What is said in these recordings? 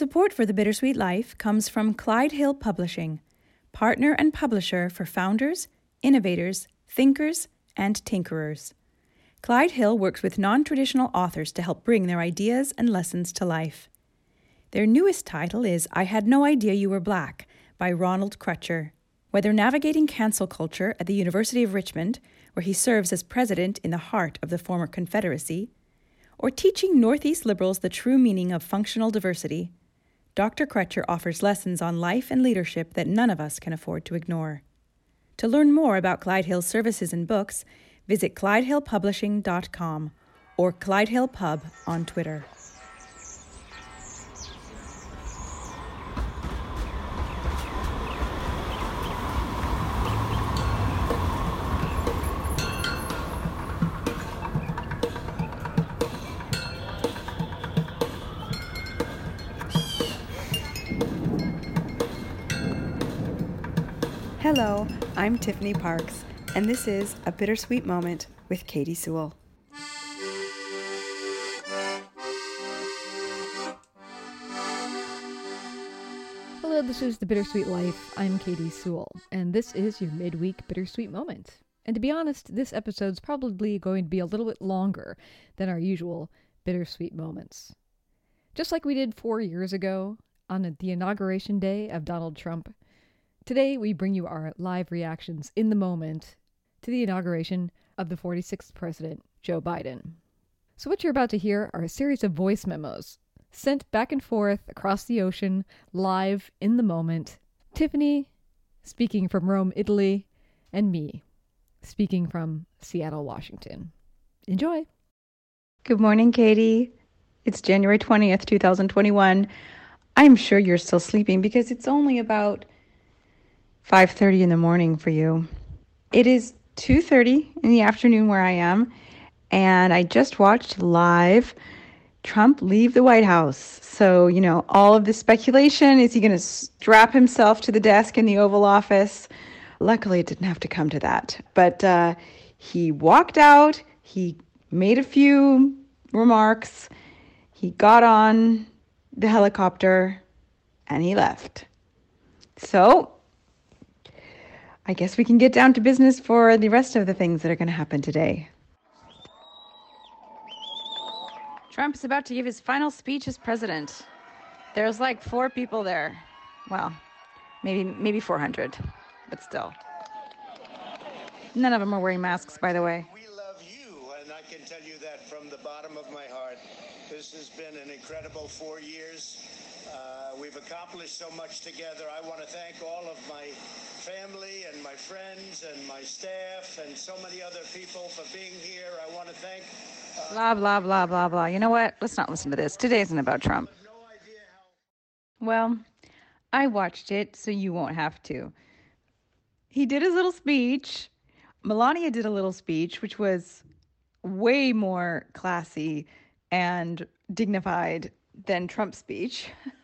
Support for The Bittersweet Life comes from Clyde Hill Publishing, partner and publisher for founders, innovators, thinkers, and tinkerers. Clyde Hill works with non traditional authors to help bring their ideas and lessons to life. Their newest title is I Had No Idea You Were Black by Ronald Crutcher. Whether navigating cancel culture at the University of Richmond, where he serves as president in the heart of the former Confederacy, or teaching Northeast liberals the true meaning of functional diversity, Dr. Crutcher offers lessons on life and leadership that none of us can afford to ignore. To learn more about Clyde Hill's services and books, visit clydehillpublishing.com or Clyde Hill Pub on Twitter. Hello, I'm Tiffany Parks, and this is A Bittersweet Moment with Katy Sewall. Hello, this is The Bittersweet Life. I'm Katy Sewall, and this is your midweek bittersweet moment. And to be honest, this episode's probably going to be a little bit longer than our usual bittersweet moments. Just like we did four years ago on the inauguration day of Donald Trump, Today, we bring you our live reactions in the moment to the inauguration of the 46th President, Joe Biden. So, what you're about to hear are a series of voice memos sent back and forth across the ocean, live in the moment. Tiffany speaking from Rome, Italy, and me speaking from Seattle, Washington. Enjoy. Good morning, Katy. It's January 20th, 2021. I'm sure you're still sleeping because it's only about 5:30 in the morning for you. It is 2:30 in the afternoon where I am, and I just watched live Trump leave the White House. So, you know, all of the speculation is he going to strap himself to the desk in the Oval Office? Luckily, it didn't have to come to that. But uh, he walked out, he made a few remarks, he got on the helicopter, and he left. So, I guess we can get down to business for the rest of the things that are going to happen today. Trump is about to give his final speech as president. There's like four people there. Well, maybe maybe 400, but still. None of them are wearing masks, by the way. We love you, and I can tell you that from the bottom of my heart. This has been an incredible four years. Uh, we've accomplished so much together. I want to thank all of my family and my friends and my staff and so many other people for being here. I want to thank. Uh, blah, blah, blah, blah, blah. You know what? Let's not listen to this. Today isn't about Trump. No how... Well, I watched it, so you won't have to. He did his little speech. Melania did a little speech, which was way more classy and dignified than Trump's speech.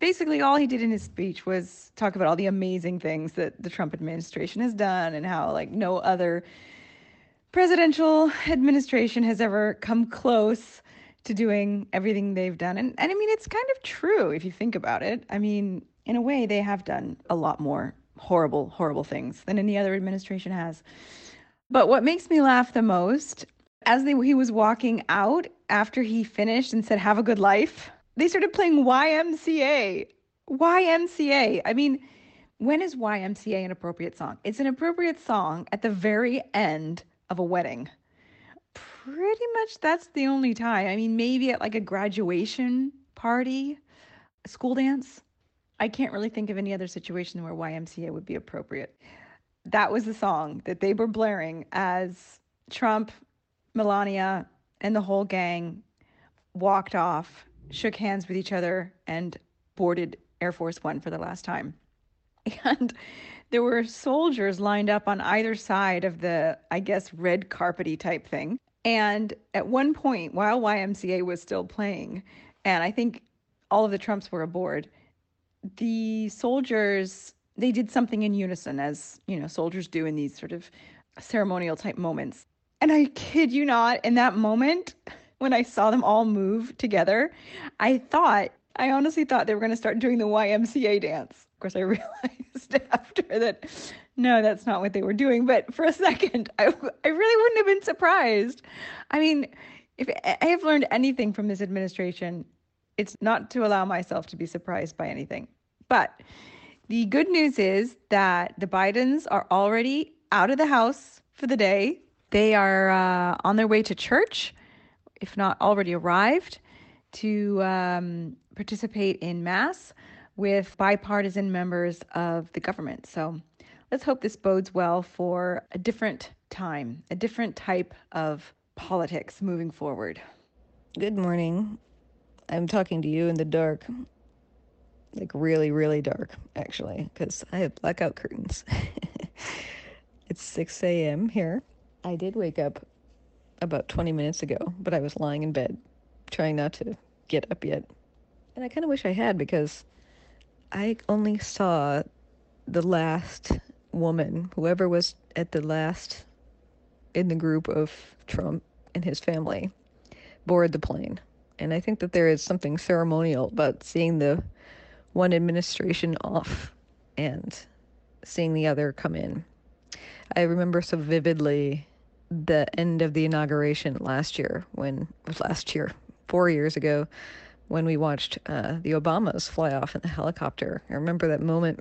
Basically, all he did in his speech was talk about all the amazing things that the Trump administration has done and how, like, no other presidential administration has ever come close to doing everything they've done. And, and I mean, it's kind of true if you think about it. I mean, in a way, they have done a lot more horrible, horrible things than any other administration has. But what makes me laugh the most, as they, he was walking out after he finished and said, Have a good life, they started playing YMCA. YMCA. I mean, when is YMCA an appropriate song? It's an appropriate song at the very end of a wedding. Pretty much that's the only time. I mean, maybe at like a graduation party, a school dance. I can't really think of any other situation where YMCA would be appropriate. That was the song that they were blaring as Trump, Melania, and the whole gang walked off, shook hands with each other, and boarded Air Force One for the last time. And there were soldiers lined up on either side of the, I guess, red carpety type thing. And at one point, while YMCA was still playing, and I think all of the Trumps were aboard, the soldiers they did something in unison as you know soldiers do in these sort of ceremonial type moments and I kid you not, in that moment, when I saw them all move together, I thought I honestly thought they were going to start doing the YMCA dance. Of course, I realized after that, no, that's not what they were doing. But for a second, I, I really wouldn't have been surprised. I mean, if I have learned anything from this administration, it's not to allow myself to be surprised by anything. But the good news is that the Bidens are already out of the house for the day. They are uh, on their way to church, if not already arrived, to um, participate in Mass with bipartisan members of the government. So let's hope this bodes well for a different time, a different type of politics moving forward. Good morning. I'm talking to you in the dark. Like really, really dark, actually, because I have blackout curtains. it's 6 a.m. here. I did wake up about 20 minutes ago, but I was lying in bed, trying not to get up yet. And I kind of wish I had because I only saw the last woman, whoever was at the last in the group of Trump and his family, board the plane. And I think that there is something ceremonial about seeing the one administration off and seeing the other come in. I remember so vividly the end of the inauguration last year when last year, four years ago, when we watched uh, the Obamas fly off in the helicopter. I remember that moment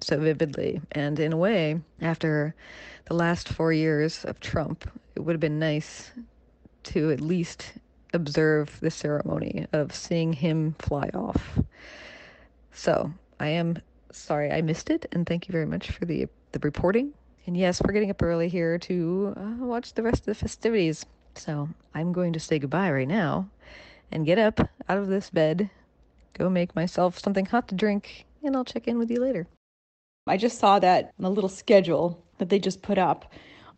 so vividly. And in a way, after the last four years of Trump, it would have been nice to at least observe the ceremony of seeing him fly off. So I am sorry I missed it, and thank you very much for the the reporting. And yes, we're getting up early here to uh, watch the rest of the festivities. So I'm going to say goodbye right now and get up out of this bed, go make myself something hot to drink, and I'll check in with you later. I just saw that in the little schedule that they just put up.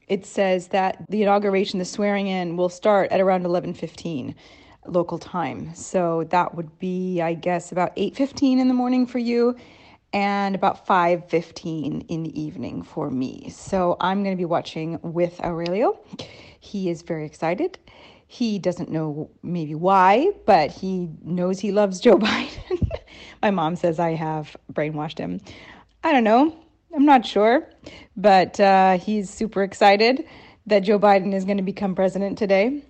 It says that the inauguration, the swearing in, will start at around 11:15 local time. So that would be, I guess, about 8:15 in the morning for you, and about 5:15 in the evening for me. So I'm going to be watching with Aurelio. He is very excited. He doesn't know maybe why, but he knows he loves Joe Biden. My mom says I have brainwashed him. I don't know. I'm not sure. But uh, he's super excited that Joe Biden is going to become president today.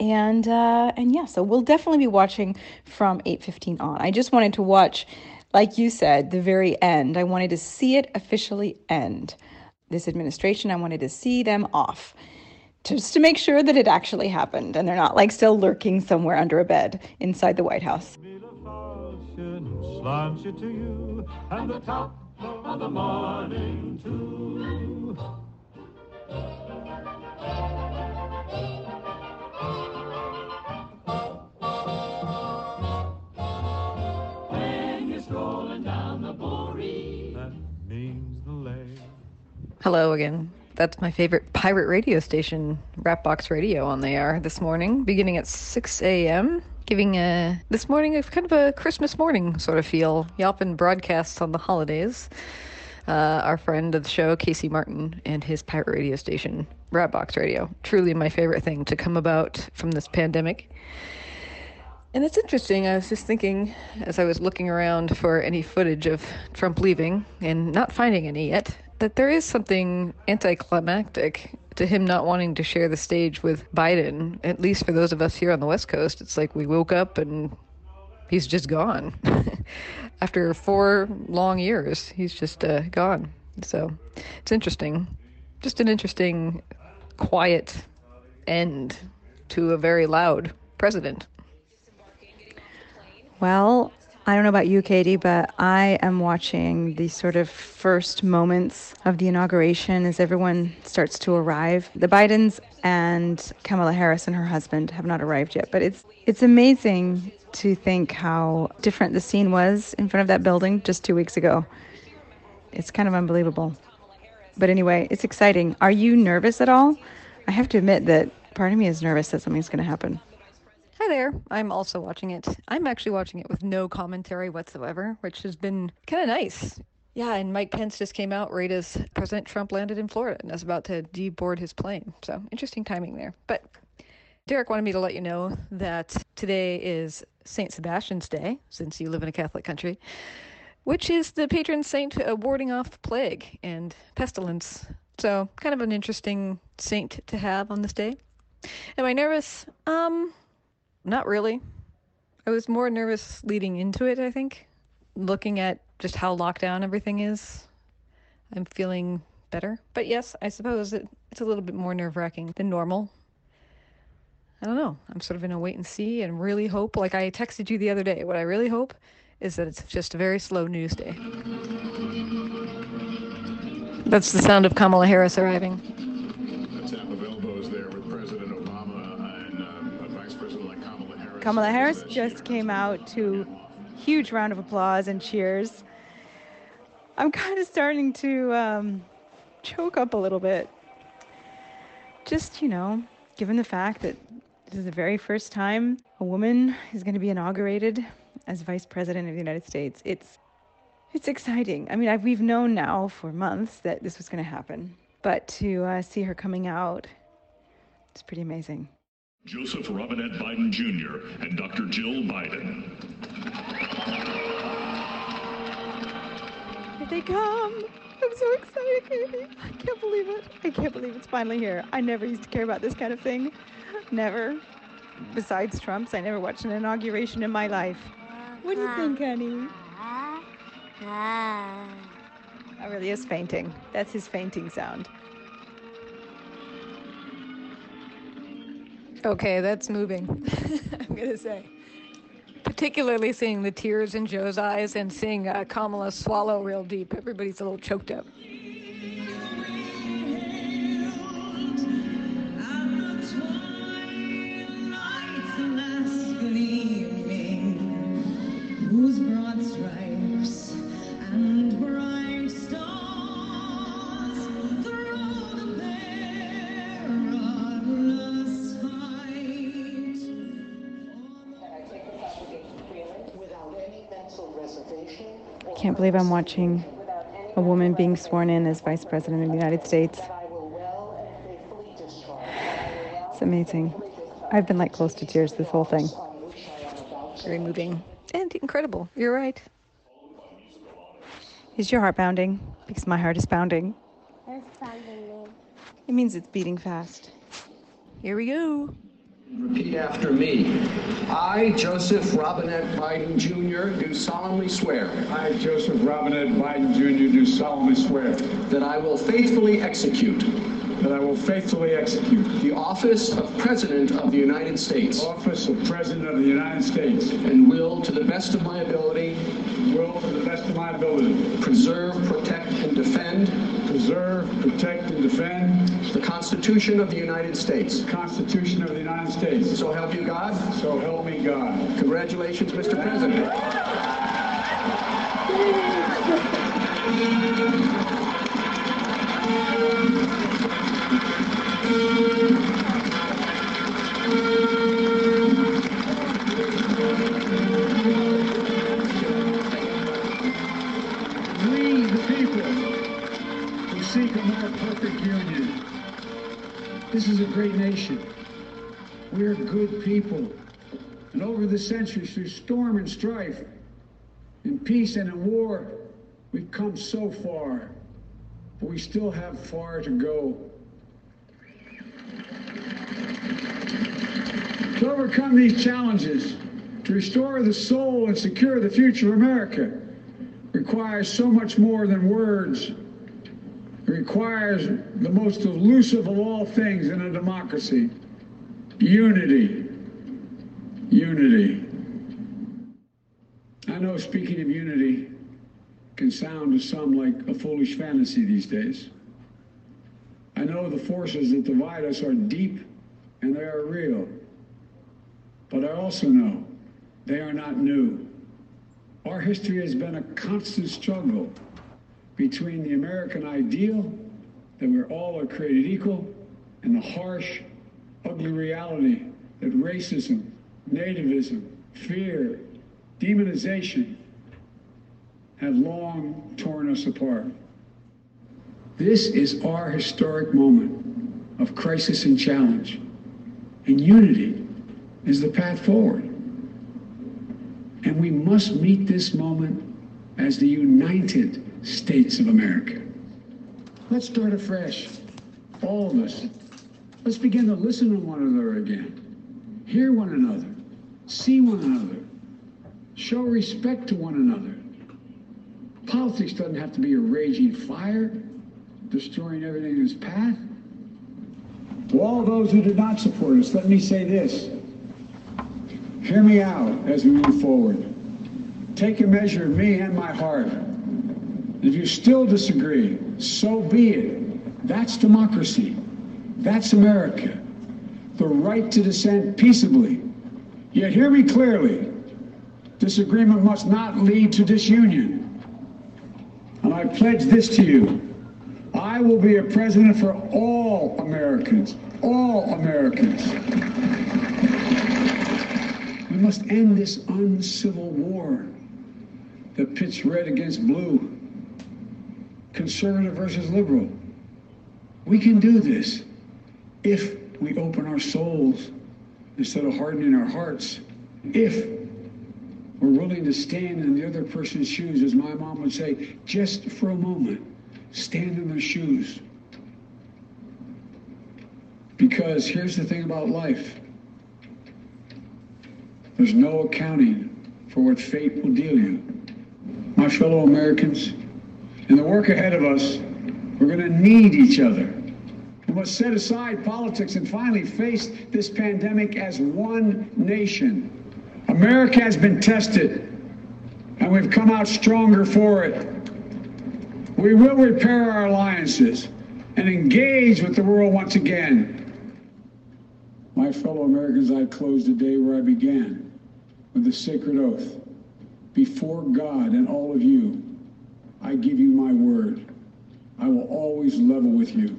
And uh, and yeah, so we'll definitely be watching from 8:15 on. I just wanted to watch, like you said, the very end. I wanted to see it officially end. This administration, I wanted to see them off just to make sure that it actually happened and they're not like still lurking somewhere under a bed inside the White House. Hello again. That's my favorite pirate radio station, Rapbox Radio, on the air this morning, beginning at 6 a.m. Giving a this morning a kind of a Christmas morning sort of feel. Yelpin broadcasts on the holidays. Uh, our friend of the show, Casey Martin, and his pirate radio station, Rapbox Radio. Truly my favorite thing to come about from this pandemic. And it's interesting. I was just thinking as I was looking around for any footage of Trump leaving and not finding any yet that there is something anticlimactic to him not wanting to share the stage with Biden, at least for those of us here on the West Coast. It's like we woke up and he's just gone. After four long years, he's just uh, gone. So it's interesting. Just an interesting, quiet end to a very loud president. Well, I don't know about you, Katy, but I am watching the sort of first moments of the inauguration as everyone starts to arrive. The Bidens and Kamala Harris and her husband have not arrived yet, but it's it's amazing to think how different the scene was in front of that building just 2 weeks ago. It's kind of unbelievable. But anyway, it's exciting. Are you nervous at all? I have to admit that part of me is nervous that something's going to happen. Hi there. I'm also watching it. I'm actually watching it with no commentary whatsoever, which has been kind of nice. Yeah, and Mike Pence just came out right as President Trump landed in Florida and is about to deboard his plane. So interesting timing there. But Derek wanted me to let you know that today is St. Sebastian's Day, since you live in a Catholic country, which is the patron saint warding off plague and pestilence. So, kind of an interesting saint to have on this day. Am I nervous? Um, not really. I was more nervous leading into it, I think. Looking at just how locked down everything is, I'm feeling better. But yes, I suppose it, it's a little bit more nerve wracking than normal. I don't know. I'm sort of in a wait and see and really hope, like I texted you the other day, what I really hope is that it's just a very slow news day. That's the sound of Kamala Harris arriving. Kamala Harris just came out to huge round of applause and cheers. I'm kind of starting to um, choke up a little bit. Just, you know, given the fact that this is the very first time a woman is going to be inaugurated as vice president of the United States. It's it's exciting. I mean, I've, we've known now for months that this was going to happen, but to uh, see her coming out, it's pretty amazing. Joseph Robinette Biden Jr. and Dr. Jill Biden. Here they come. I'm so excited, Katy. I can't believe it. I can't believe it's finally here. I never used to care about this kind of thing. Never. Besides Trump's, I never watched an inauguration in my life. What do you think, honey? That really is fainting. That's his fainting sound. Okay, that's moving. I'm going to say. Particularly seeing the tears in Joe's eyes and seeing uh, Kamala swallow real deep. Everybody's a little choked up. Believe I'm watching a woman being sworn in as Vice President of the United States. It's amazing. I've been like close to tears this whole thing. Very moving and incredible. You're right. Is your heart pounding? Because my heart is pounding. It's pounding. It means it's beating fast. Here we go. Repeat after me. I, Joseph Robinette Biden Jr., do solemnly swear. I, Joseph Robinette Biden Jr., do solemnly swear. That I will faithfully execute. That I will faithfully execute. The office of President of the United States. Office of President of the United States. And will, to the best of my ability. Will, to the best of my ability. Preserve, protect, and defend. Preserve, protect, and defend. The Constitution of the United States. The Constitution of the United States. So help you God. So help me God. Congratulations, Mr. President. seek a more perfect union. This is a great nation. We are good people. And over the centuries, through storm and strife, in peace and in war, we've come so far. But we still have far to go. To overcome these challenges, to restore the soul and secure the future of America, requires so much more than words. Requires the most elusive of all things in a democracy unity. Unity. I know speaking of unity can sound to some like a foolish fantasy these days. I know the forces that divide us are deep and they are real. But I also know they are not new. Our history has been a constant struggle between the American ideal that we're all are created equal and the harsh, ugly reality that racism, nativism, fear, demonization have long torn us apart. This is our historic moment of crisis and challenge, and unity is the path forward. And we must meet this moment as the United States of America. Let's start afresh, all of us. Let's begin to listen to one another again, hear one another, see one another, show respect to one another. Politics doesn't have to be a raging fire, destroying everything in its path. To all those who did not support us, let me say this. Hear me out as we move forward. Take a measure of me and my heart. If you still disagree, so be it. That's democracy. That's America. The right to dissent peaceably. Yet hear me clearly. Disagreement must not lead to disunion. And I pledge this to you. I will be a president for all Americans. All Americans. We must end this uncivil war that pits red against blue, conservative versus liberal. We can do this if we open our souls instead of hardening our hearts. If we're willing to stand in the other person's shoes, as my mom would say, just for a moment, stand in their shoes. Because here's the thing about life there's no accounting for what fate will deal you. My fellow Americans, in the work ahead of us, we're going to need each other. We must set aside politics and finally face this pandemic as one nation. America has been tested, and we've come out stronger for it. We will repair our alliances and engage with the world once again. My fellow Americans, I close the day where I began with the sacred oath. Before God and all of you, I give you my word. I will always level with you.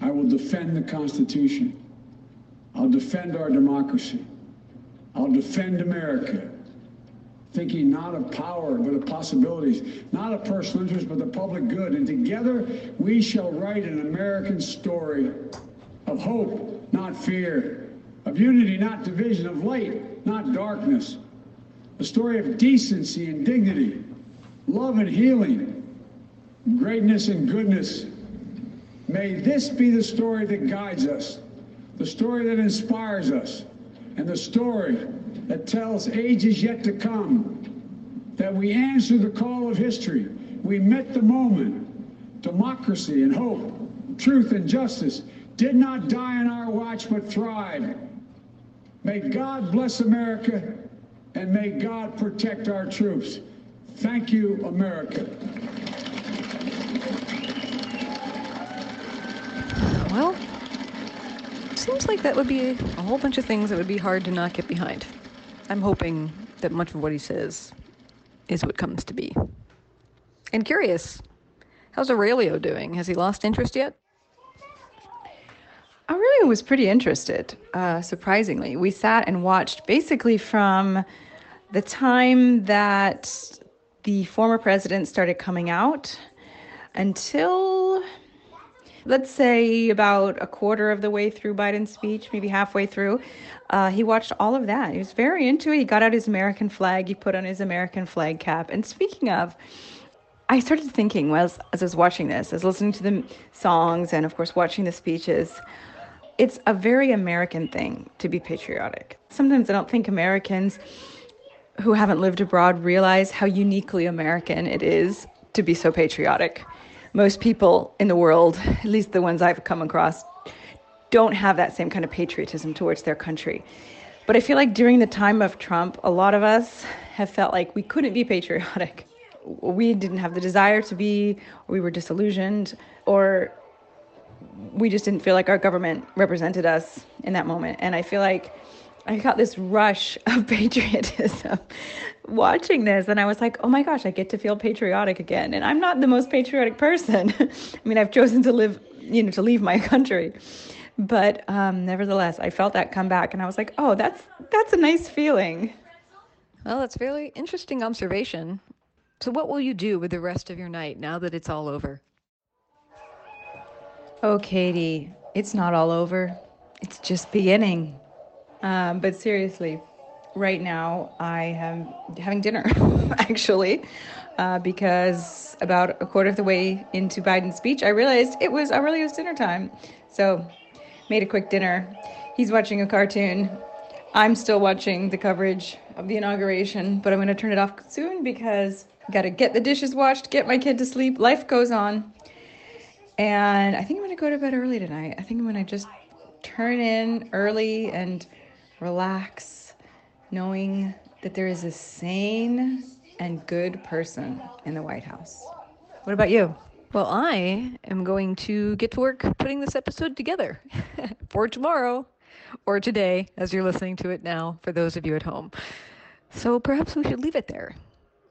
I will defend the Constitution. I'll defend our democracy. I'll defend America, thinking not of power, but of possibilities, not of personal interest, but the public good. And together we shall write an American story of hope, not fear, of unity, not division, of light, not darkness, a story of decency and dignity, love and healing, greatness and goodness. May this be the story that guides us, the story that inspires us, and the story that tells ages yet to come that we answered the call of history. We met the moment. Democracy and hope, truth and justice did not die on our watch but thrived. May God bless America and may God protect our troops. Thank you, America. Well, seems like that would be a whole bunch of things that would be hard to not get behind. I'm hoping that much of what he says is what comes to be. And curious, how's Aurelio doing? Has he lost interest yet? Aurelio was pretty interested, uh, surprisingly. We sat and watched basically from the time that the former president started coming out until let's say about a quarter of the way through Biden's speech, maybe halfway through, uh, he watched all of that. He was very into it. He got out his American flag, he put on his American flag cap. And speaking of, I started thinking as, as I was watching this, as listening to the songs and, of course, watching the speeches, it's a very American thing to be patriotic. Sometimes I don't think Americans who haven't lived abroad realize how uniquely American it is to be so patriotic most people in the world, at least the ones I've come across, don't have that same kind of patriotism towards their country. But I feel like during the time of Trump, a lot of us have felt like we couldn't be patriotic. We didn't have the desire to be, we were disillusioned, or we just didn't feel like our government represented us in that moment. And I feel like I got this rush of patriotism watching this and I was like, "Oh my gosh, I get to feel patriotic again." And I'm not the most patriotic person. I mean, I've chosen to live, you know, to leave my country. But um, nevertheless, I felt that come back and I was like, "Oh, that's that's a nice feeling." Well, that's very interesting observation. So what will you do with the rest of your night now that it's all over? Oh, Katy, it's not all over. It's just beginning. Um, but seriously, right now I am having dinner, actually, uh, because about a quarter of the way into Biden's speech, I realized it was Aurelio's dinner time. So, made a quick dinner. He's watching a cartoon. I'm still watching the coverage of the inauguration, but I'm going to turn it off soon because I got to get the dishes washed, get my kid to sleep. Life goes on. And I think I'm going to go to bed early tonight. I think I'm going to just turn in early and relax, knowing that there is a sane and good person in the White House. What about you? Well, I am going to get to work putting this episode together for tomorrow or today as you're listening to it now for those of you at home. So perhaps we should leave it there.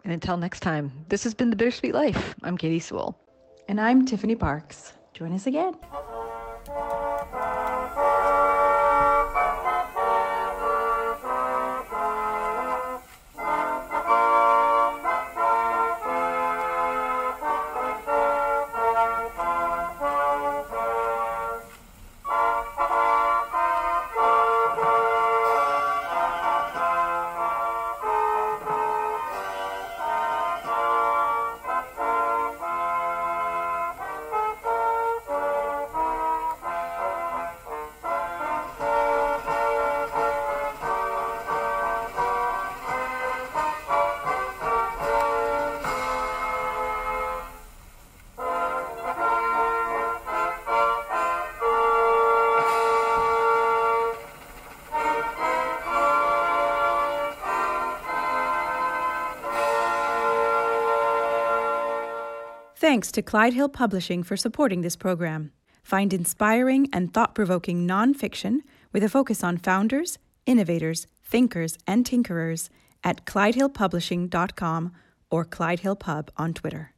And until next time, this has been The Bittersweet Life. I'm Katy Sewall. And I'm Tiffany Parks. Join us again. Thanks to Clyde Hill Publishing for supporting this program. Find inspiring and thought provoking nonfiction with a focus on founders, innovators, thinkers, and tinkerers at clydehillpublishing.com or Clyde Hill Pub on Twitter.